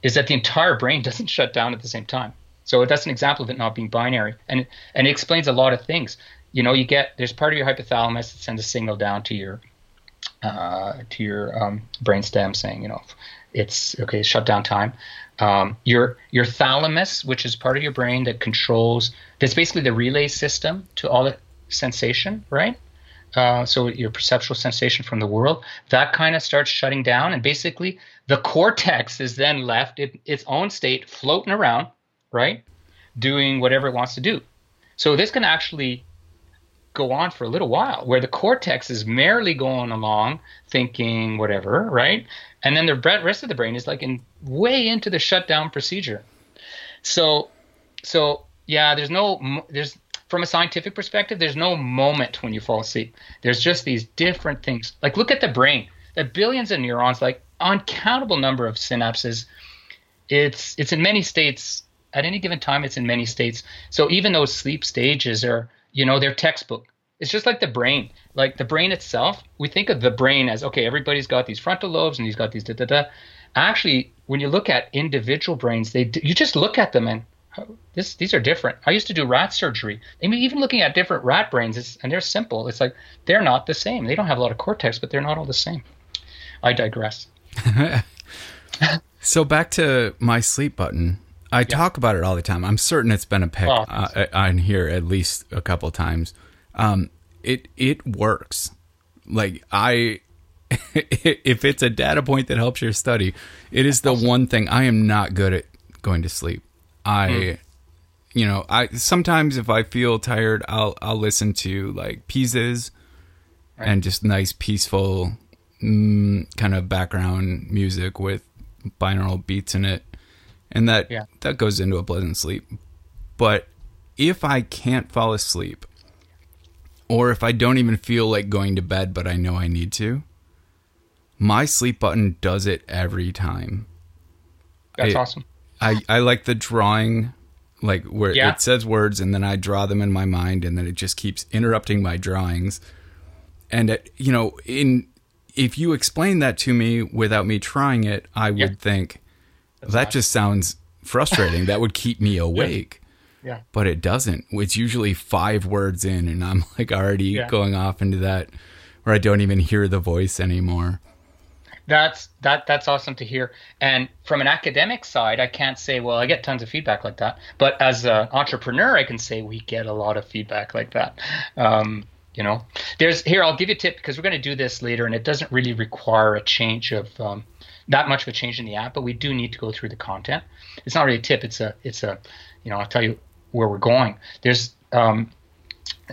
is that the entire brain [LAUGHS] doesn't shut down at the same time. So that's an example of it not being binary, and and it explains a lot of things. You know, you get there's part of your hypothalamus that sends a signal down to your uh, to your um, brainstem saying, you know, it's okay, shutdown time. Um, your your thalamus, which is part of your brain that controls, that's basically the relay system to all the sensation, right? Uh, so your perceptual sensation from the world, that kind of starts shutting down, and basically the cortex is then left in its own state, floating around, right, doing whatever it wants to do. So this can actually go on for a little while where the cortex is merely going along thinking whatever right? And then the rest of the brain is like in way into the shutdown procedure. So so yeah there's no there's from a scientific perspective there's no moment when you fall asleep. There's just these different things. Like look at the brain. The billions of neurons like uncountable number of synapses. It's it's in many states at any given time it's in many states. So even those sleep stages are you know, their textbook. It's just like the brain. Like the brain itself, we think of the brain as okay, everybody's got these frontal lobes and he's got these da da da. Actually, when you look at individual brains, they you just look at them and this these are different. I used to do rat surgery. I mean, even looking at different rat brains, and they're simple. It's like they're not the same. They don't have a lot of cortex, but they're not all the same. I digress. [LAUGHS] so back to my sleep button. I yeah. talk about it all the time. I'm certain it's been a pick oh, uh, on here at least a couple times. Um, it it works. Like I, [LAUGHS] if it's a data point that helps your study, it is the one thing I am not good at going to sleep. I, mm. you know, I sometimes if I feel tired, I'll I'll listen to like pieces right. and just nice peaceful mm, kind of background music with binaural beats in it, and that yeah. that goes into a pleasant sleep. But if I can't fall asleep, or if I don't even feel like going to bed, but I know I need to, my sleep button does it every time. That's I, awesome. I, I like the drawing, like where yeah. it says words and then I draw them in my mind and then it just keeps interrupting my drawings. And, it, you know, in if you explain that to me without me trying it, I would yeah. think That's that just sounds frustrating. that would keep me [LAUGHS] awake. Yeah. yeah. But it doesn't. It's usually five words in and I'm [LAUGHS] like already yeah. going off into that where I don't even hear the voice anymore. That's that that's awesome to hear. And from an academic side, I can't say, well, I get tons of feedback like that. But as an entrepreneur, I can say we get a lot of feedback like that. Um, you know there's here i'll give you a tip because we're going to do this later and it doesn't really require a change of um, that much of a change in the app but we do need to go through the content it's not really a tip it's a it's a you know i'll tell you where we're going there's um,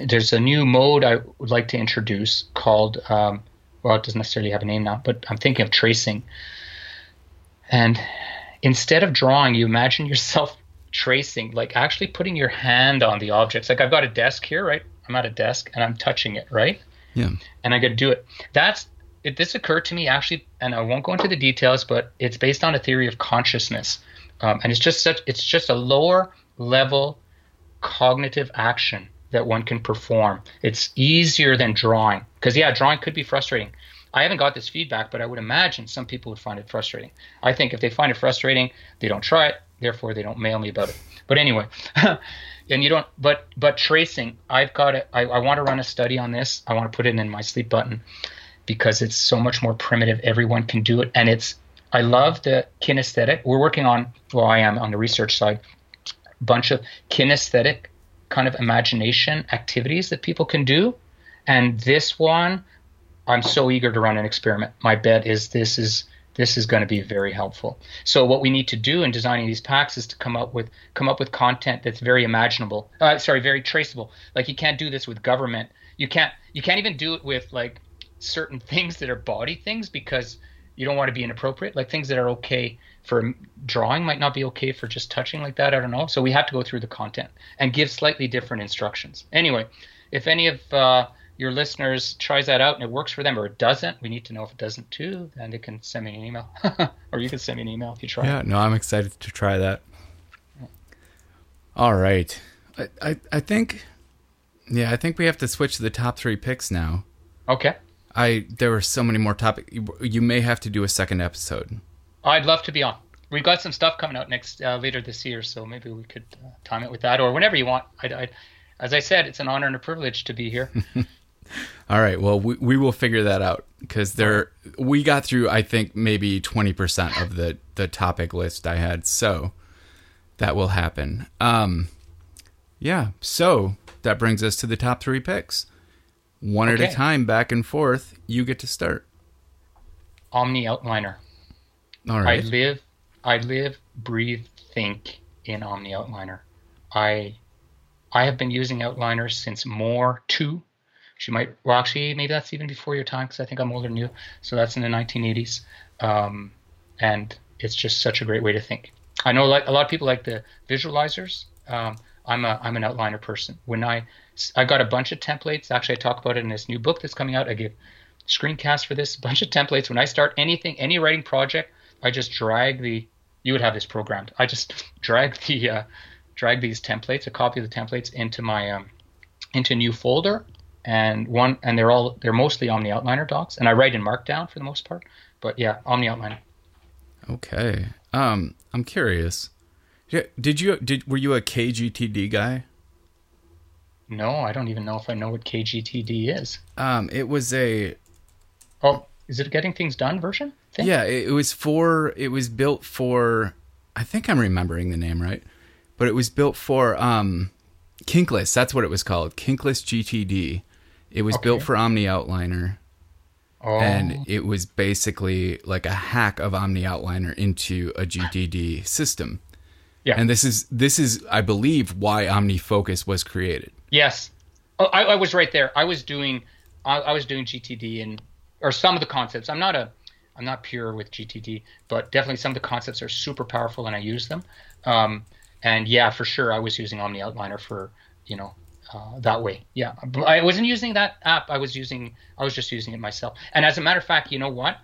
there's a new mode i would like to introduce called um, well it doesn't necessarily have a name now but i'm thinking of tracing and instead of drawing you imagine [LAUGHS] yourself tracing like actually putting your hand on the objects like i've got a desk here right I'm at a desk and I'm touching it, right? Yeah. And I to do it. That's it, this occurred to me actually, and I won't go into the details, but it's based on a theory of consciousness, um, and it's just such it's just a lower level cognitive action that one can perform. It's easier than drawing because yeah, drawing could be frustrating. I haven't got this feedback, but I would imagine some people would find it frustrating. I think if they find it frustrating, they don't try it. Therefore, they don't mail me about it. But anyway, [LAUGHS] and you don't but but tracing i've got it I, I want to run a study on this i want to put it in my sleep button because it's so much more primitive everyone can do it and it's i love the kinesthetic we're working on well i am on the research side a bunch of kinesthetic kind of imagination activities that people can do and this one i'm so eager to run an experiment my bet is this is this is going to be very helpful. So what we need to do in designing these packs is to come up with come up with content that's very imaginable. Uh, sorry, very traceable. Like you can't do this with government. You can't you can't even do it with like certain things that are body things because you don't want to be inappropriate. Like things that are okay for drawing might not be okay for just touching like that. I don't know. So we have to go through the content and give slightly different instructions. Anyway, if any of uh, your listeners tries that out and it works for them or it doesn't, we need to know if it doesn't too, then they can send me an email. [LAUGHS] or you can send me an email if you try. Yeah, no, I'm excited to try that. All right. I, I, I think yeah, I think we have to switch to the top three picks now. Okay. I there were so many more topics. You, you may have to do a second episode. I'd love to be on. We've got some stuff coming out next uh, later this year, so maybe we could uh, time it with that, or whenever you want. I, I, as I said, it's an honor and a privilege to be here. [LAUGHS] All right. Well, we, we will figure that out because there we got through I think maybe twenty percent of the the topic list I had, so that will happen. Um, yeah. So that brings us to the top three picks, one okay. at a time, back and forth. You get to start. OmniOutliner. All right. I live, I live, breathe, think in OmniOutliner. I I have been using Outliner since More 2 Symantec, well, actually, maybe that's even before your time because I think I'm older than you. So that's in the 1980s. Um, and it's just such a great way to think. I know like a lot of people like the visualizers. Um, I'm a I'm an outliner person. When I I got a bunch of templates. Actually, I talk about it in this new book that's coming out. I give screencasts for this. A [LAUGHS] bunch of templates. When I start anything, any writing project, I just drag the. You would have this programmed. I just [LAUGHS] drag the uh, drag these templates, a copy of the templates into my um, into a new folder, and one and they're all they're mostly OmniOutliner docs, and I write in Markdown for the most part. But yeah, OmniOutliner. Okay. Um, I'm curious. Did you did were you a KGTD guy? No, I don't even know if I know what KGTD is. Um, it was a Oh, is it getting things done version? Thing? yeah. It, it was for it was built for. I think I'm remembering the name right, but it was built for um, Kinkless. That's what it was called. Kinkless GTD. It was built for OmniOutliner. Oh, and it was basically like a hack of OmniOutliner into a GTD system. Yeah. And this is this is I believe why OmniFocus was created. Yes. Oh, I, I was right there. I was doing, I, I was doing GTD and or some of the concepts. I'm not a, I'm not pure with GTD, but definitely some of the concepts are super powerful and I use them. Um, and yeah, for sure, I was using OmniOutliner for you know uh, that way. Yeah, I wasn't using that app. I was using, I was just using it myself. And as a matter of fact, you know what?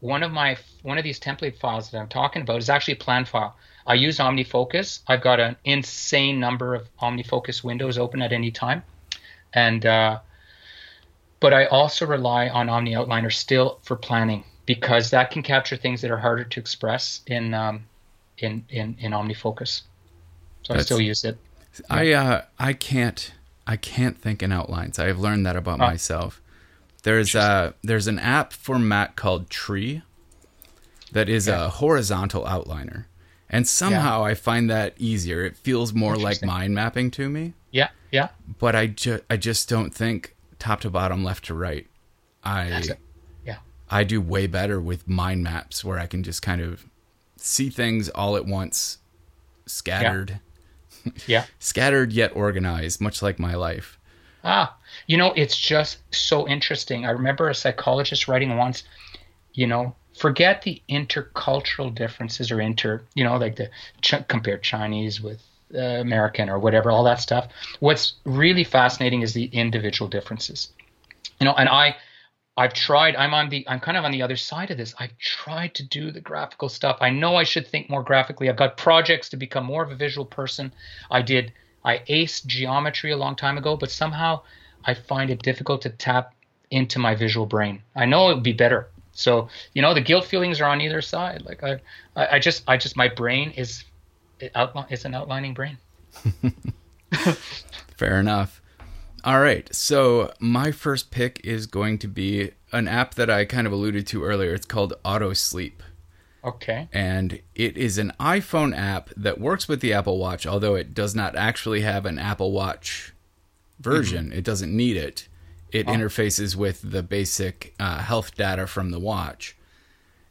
One of my one of these template files that I'm talking about is actually a plan file. I use OmniFocus. I've got an insane number of OmniFocus windows open at any time, and uh, but I also rely on OmniOutliner still for planning because that can capture things that are harder to express in um, in, in in OmniFocus. So I still use it. I uh I can't I can't think in outlines. I've learned that about Oh. myself. There's uh there's an app for Mac called Tree that is a horizontal outliner. And somehow I find that easier. It feels more like mind mapping to me. Yeah, yeah, but I just I just don't think top to bottom, left to right. I. Yeah. I do way better with mind maps where I can just kind of see things all at once, scattered, yeah. [LAUGHS] scattered yet organized, much like my life. Ah, you know, it's just so interesting. I remember a psychologist writing once, you know, forget the intercultural differences or inter, you know, like the ch- compare Chinese with uh, American or whatever, all that stuff. What's really fascinating is the individual differences. You know, and I I've tried I'm on the I'm kind of on the other side of this. I've tried to do the graphical stuff. I know I should think more graphically. I've got projects to become more of a visual person. I did I aced geometry a long time ago, but somehow I find it difficult to tap into my visual brain. I know it would be better. So, you know, the guilt feelings are on either side. Like I I, I just I just my brain is it outline it's an outlining brain. [LAUGHS] Fair enough. All right. So my first pick is going to be an app that I kind of alluded to earlier. It's called AutoSleep. Okay. and it is an iPhone app that works with the Apple Watch, although it does not actually have an Apple Watch version. Mm-hmm. It doesn't need it. It interfaces with the basic uh, health data from the watch,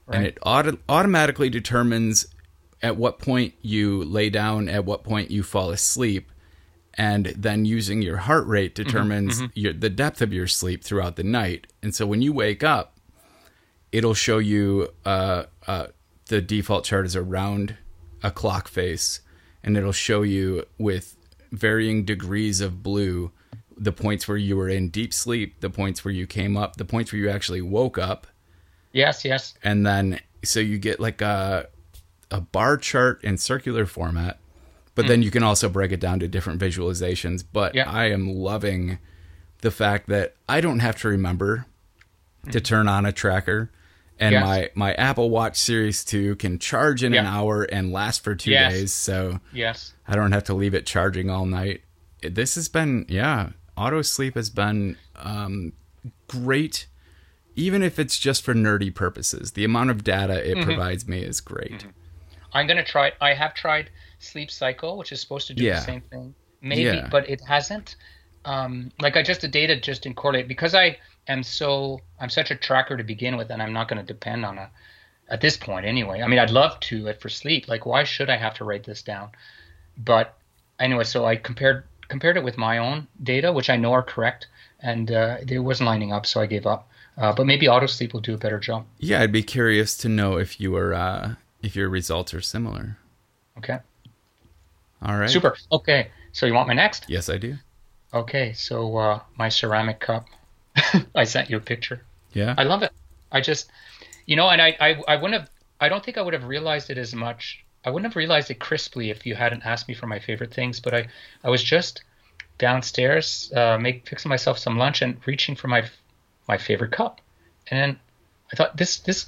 and it auto- automatically determines at what point you lay down, at what point you fall asleep, and then using your heart rate determines Your, the depth of your sleep throughout the night. And so when you wake up, it'll show you uh, uh, the default chart is around a clock face, and it'll show you with varying degrees of blue the points where you were in deep sleep, the points where you came up, the points where you actually woke up, Yes, yes. and then so you get like a a bar chart in circular format but then you can also break it down to different visualizations but Hmm. Yeah. i am loving the fact that i don't have to remember to turn on a tracker and Hmm. Yes. my my apple watch series 2 can charge in an hour and last for 2 Yes. days so Yes. i don't have to leave it charging all night this has been yeah AutoSleep has been um, great even if it's just for nerdy purposes the amount of data it Mm-hmm. provides me is great I'm gonna try. I have tried Sleep Cycle, which is supposed to do Yeah. the same thing, maybe, Yeah. but it hasn't. Um, like I just the data just didn't correlate because I am so I'm such a tracker to begin with, and I'm not going to depend on a at this point anyway. I mean, I'd love to it for sleep. Like, why should I have to write this down? But anyway, so I compared compared it with my own data, which I know are correct, and uh, it wasn't lining up, so I gave up. Uh, but maybe AutoSleep will do a better job. yeah i'd be curious to know if you were uh, if your results are similar Okay, all right super. Okay, so you want my next? yes i do Okay, so uh, my ceramic cup. [LAUGHS] I sent you a picture. yeah I love it. I just, you know, and I, I, I wouldn't have. I don't think I would have realized it as much. I wouldn't have realized it crisply if you hadn't asked me for my favorite things. But I, I was just downstairs, uh, make fixing myself some lunch and reaching for my, my favorite cup, and then I thought this, this,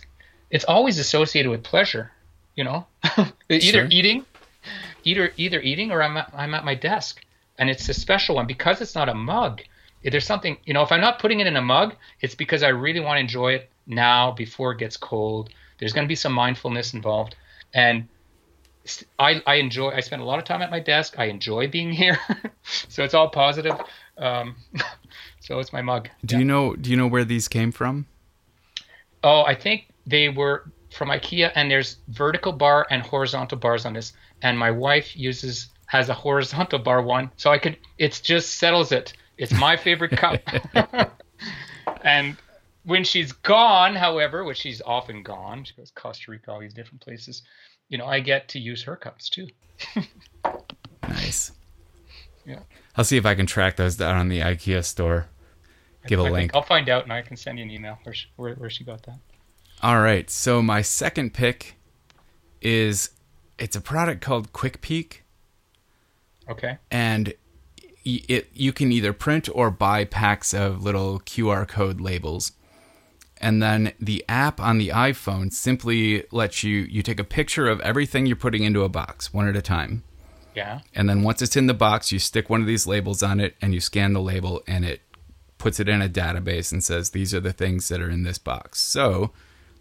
it's always associated with pleasure, you know, [LAUGHS] either Sure. eating, either either eating or I'm at, I'm at my desk, and it's a special one because it's not a mug. If there's something, you know, if I'm not putting it in a mug, it's because I really want to enjoy it now before it gets cold. There's going to be some mindfulness involved, and I, I enjoy. I spend a lot of time at my desk. I enjoy being here, [LAUGHS] so it's all positive. Um, [LAUGHS] so it's my mug. Do yeah. you know? Do you know where these came from? Oh, I think they were from IKEA, and there's vertical bar and horizontal bars on this. And my wife uses has a horizontal bar one, so I could. It just settles it. It's my favorite cup. [LAUGHS] and when she's gone, however, which she's often gone, she goes Costa Rica, all these different places. You know, I get to use her cups too. [LAUGHS] nice. Yeah. I'll see if I can track those down on the IKEA store. Give a I link. I'll find out and I can send you an email where she, where, where she got that. All right. So my second pick is it's a product called Quick Peek. Okay. And it you can either print or buy packs of little QR code labels. And then the app on the iPhone simply lets you you take a picture of everything you're putting into a box one at a time. Yeah. And then once it's in the box, you stick one of these labels on it and you scan the label and it puts it in a database and says these are the things that are in this box. So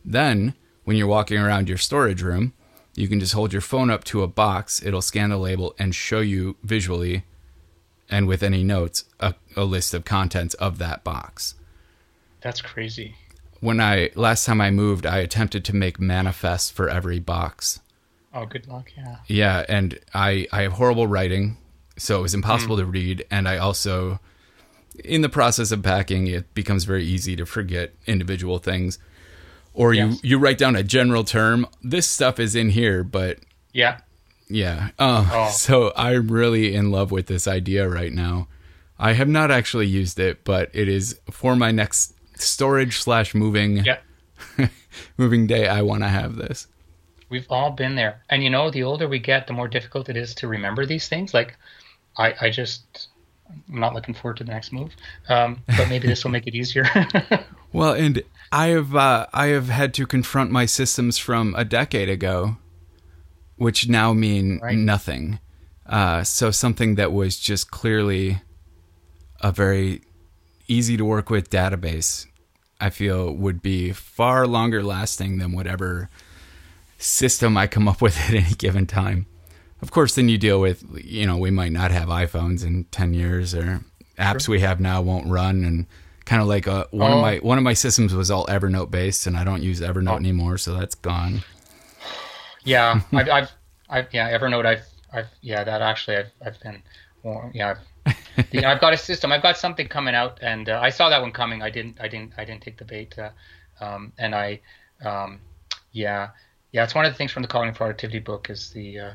then when you're walking around your storage room, you can just hold your phone up to a box, it'll scan the label and show you visually and with any notes a, a list of contents of that box. That's crazy. When I last time I moved, I attempted to make manifests for every box Oh, good luck. Yeah. Yeah, and I I have horrible writing, so it was impossible mm. to read, and I also in the process of packing, it becomes very easy to forget individual things. Or yes. you you write down a general term. This stuff is in here, but yeah, yeah. Uh, oh. [LAUGHS] So I'm really in love with this idea right now. I have not actually used it, but it is for my next storage slash moving yeah. [LAUGHS] moving day. I want to have this. We've all been there. And you know, the older we get, the more difficult it is to remember these things. Like, I, I just, I'm not looking forward to the next move. Um, but maybe this will make it easier. [LAUGHS] well, and I have, uh, I have had to confront my systems from a decade ago, which now mean right. nothing. Uh, so something that was just clearly a very easy to work with database, I feel would be far longer lasting than whatever system I come up [LAUGHS] with at any given time. Of course, then you deal with, you know, we might not have iPhones in 10 years or apps sure. we have now won't run and kind uh, of like a, one oh. of my one of my systems was all Evernote based and I don't use Evernote oh. anymore, so that's gone. Yeah, [LAUGHS] I've, I've, I've, yeah, Evernote, I've, I've, yeah, that actually, I've, I've been, well, yeah, I've, [LAUGHS] you know, I've got a system, I've got something coming out, and uh, I saw that one coming. I didn't, I didn't, I didn't take the bait, uh, um, and I, um, yeah, yeah, it's one of the things from the cognitive productivity book is the uh,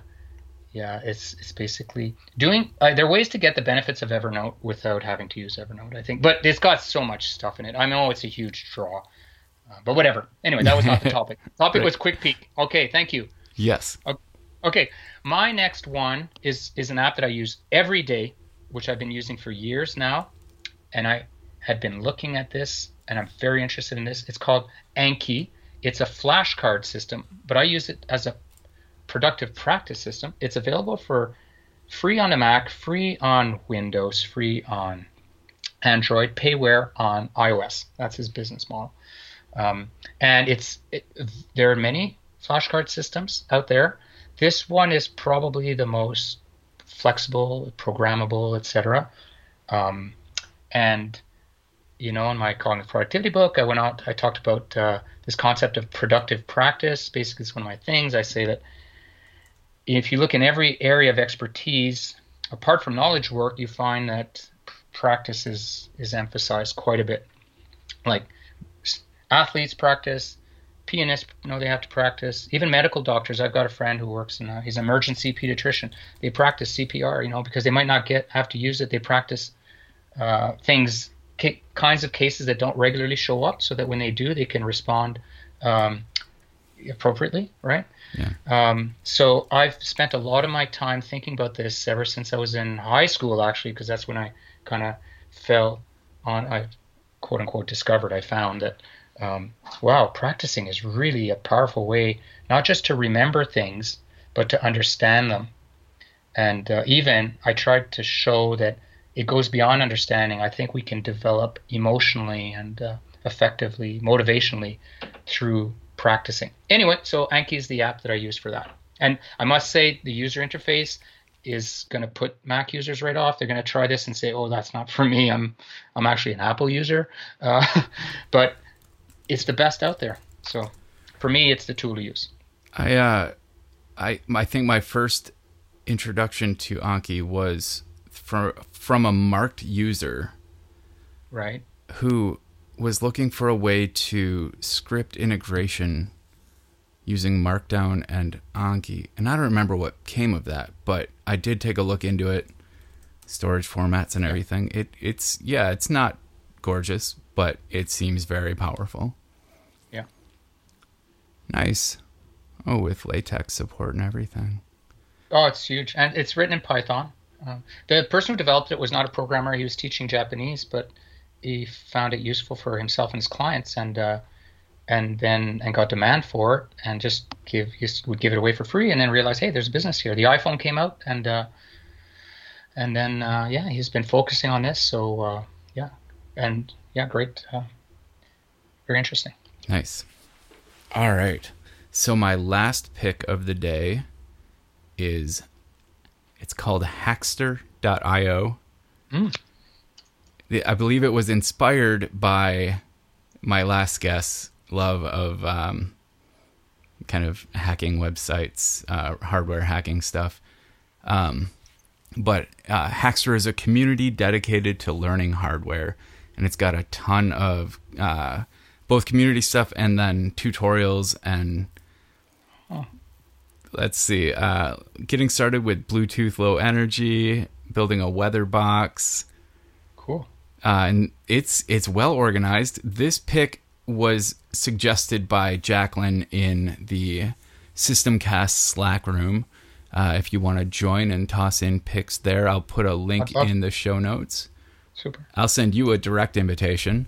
yeah, it's it's basically doing. Uh, there are ways to get the benefits of Evernote without having to use Evernote, I think, but it's got so much stuff in it. I know it's a huge draw, uh, but whatever. Anyway, that was not the [LAUGHS] topic. topic right. was quick peek. Okay, thank you. Yes. Okay, my next one is is an app that I use every day, which I've been using for years now, and I had been looking at this, and I'm very interested in this. It's called Anki. It's a flashcard system, but I use it as a productive practice system. It's available for free on a Mac, free on Windows, free on Android, payware on iOS. That's his business model. Um, and it's it, there are many flashcard systems out there. This one is probably the most flexible, programmable, etc. Um, and you know, in my cognitive productivity book, I went out, I talked about uh, this concept of productive practice. Basically, it's one of my things. I say that if you look in every area of expertise, apart from knowledge work, you find that practice is, is emphasized quite a bit. Like athletes practice, pianists you know they have to practice. Even medical doctors. I've got a friend who works in a, he's an emergency pediatrician. They practice CPR, you know, because they might not get have to use it. They practice uh, things ca- kinds of cases that don't regularly show up, so that when they do, they can respond um, appropriately, right? Yeah. Um, so I've spent a lot of my time thinking about this ever since I was in high school, actually, because that's when I kind of fell on, I quote unquote discovered, I found that, um, wow, practicing is really a powerful way, not just to remember things, but to understand them. and uh, even I tried to show that it goes beyond understanding. I think we can develop emotionally and uh, effectively, motivationally through practicing. Anyway, so Anki is the app that I use for that. And I must say, the user interface is going to put Mac users right off. They're going to try this and say, "Oh, that's not for me. I'm I'm actually an Apple user," uh, [LAUGHS] but it's the best out there. So for me, it's the tool to use. I uh, I I think my first introduction to Anki was from from a Marked user, right, who was looking for a way to script integration using Markdown and Anki. And I don't remember what came of that, but I did take a look into it, storage formats and everything. It it's yeah, it's not gorgeous, but it seems very powerful. Nice. Oh, with LaTeX support and everything. Oh, it's huge, and it's written in Python. Uh, the person who developed it was not a programmer; he was teaching Japanese, but he found it useful for himself and his clients, and uh, and then and got demand for it, and just give just would give it away for free, and then realized, hey, there's a business here. The iPhone came out, and uh, and then uh, yeah, he's been focusing on this. So uh, yeah, and yeah, great, uh, very interesting. Nice. All right. So my last pick of the day is it's called Hackster.io. Mm. I believe it was inspired by my last guess love of um, kind of hacking websites, uh, hardware hacking stuff. Um, but uh, Hackster is a community dedicated to learning hardware, and it's got a ton of uh, both community stuff and then tutorials and. Oh. Let's see. Uh, getting started with Bluetooth Low Energy, building a weather box, Cool. Uh, and it's it's well organized. This pick was suggested by Jacqueline in the Systemcast Slack room. Uh, if you want to join and toss in picks there, I'll put a link in the show notes. Super. I'll send you a direct invitation.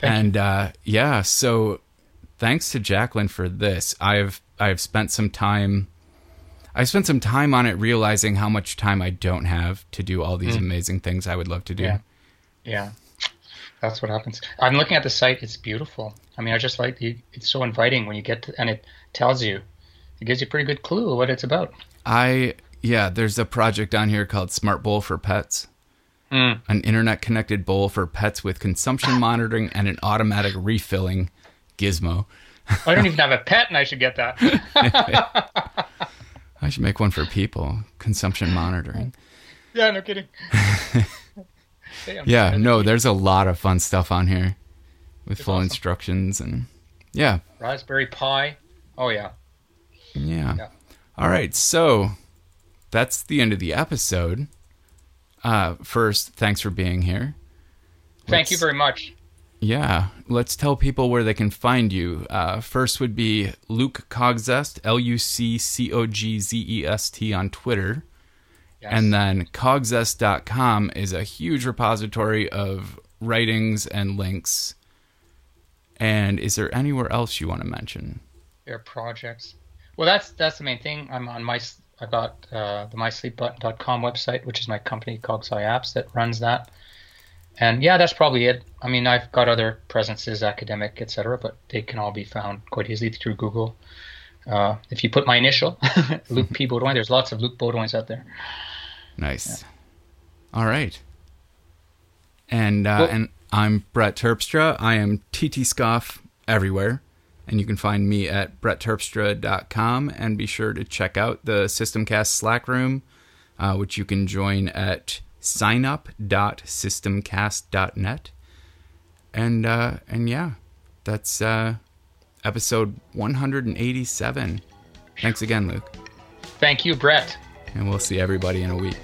Thank and uh, yeah, so thanks to Jacqueline for this. I've I've spent some time. I spent some time on it, realizing how much time I don't have to do all these mm. amazing things I would love to do. Yeah. Yeah. That's what happens. I'm looking at the site. It's beautiful. I mean, I just like the, it's so inviting when you get to, and it tells you, it gives you a pretty good clue what it's about. I, yeah, there's a project on here called Smart Bowl for Pets. Mm. An internet connected bowl for pets with consumption [LAUGHS] monitoring and an automatic refilling gizmo. I don't even have a pet and I should get that. [LAUGHS] I should make one for people. Consumption monitoring. Yeah, no kidding [LAUGHS] yeah, no, there's a lot of fun stuff on here with it's full awesome. instructions and yeah. Raspberry Pi. Oh yeah. yeah. Yeah. All right, so that's the end of the episode. Uh, first, thanks for being here. Thank let's, you very much. Yeah, let's tell people where they can find you. Uh, first would be Luc Cogzest, L U C C O G Z E S T on Twitter. And then cogzest.com is a huge repository of writings and links. And is there anywhere else you want to mention? There are projects. Well, that's that's the main thing. I'm on my I got uh, the mysleepbutton.com website, which is my company CogSci Apps that runs that. And yeah, that's probably it. I mean, I've got other presences, academic, etc., but they can all be found quite easily through Google. Uh, if you put my initial, [LAUGHS] Luc P. Beaudoin, there's lots of Luc Beaudoins out there. Nice. Yeah. All right. And uh, well, and I'm Brett Terpstra. I am ttscoff everywhere. And you can find me at brettterpstra.com and be sure to check out the Systemcast Slack room, uh, which you can join at signup.systemcast.net. And uh, and yeah, that's uh, episode 187. Thanks again, Luc. Thank you, Brett and we'll see everybody in a week.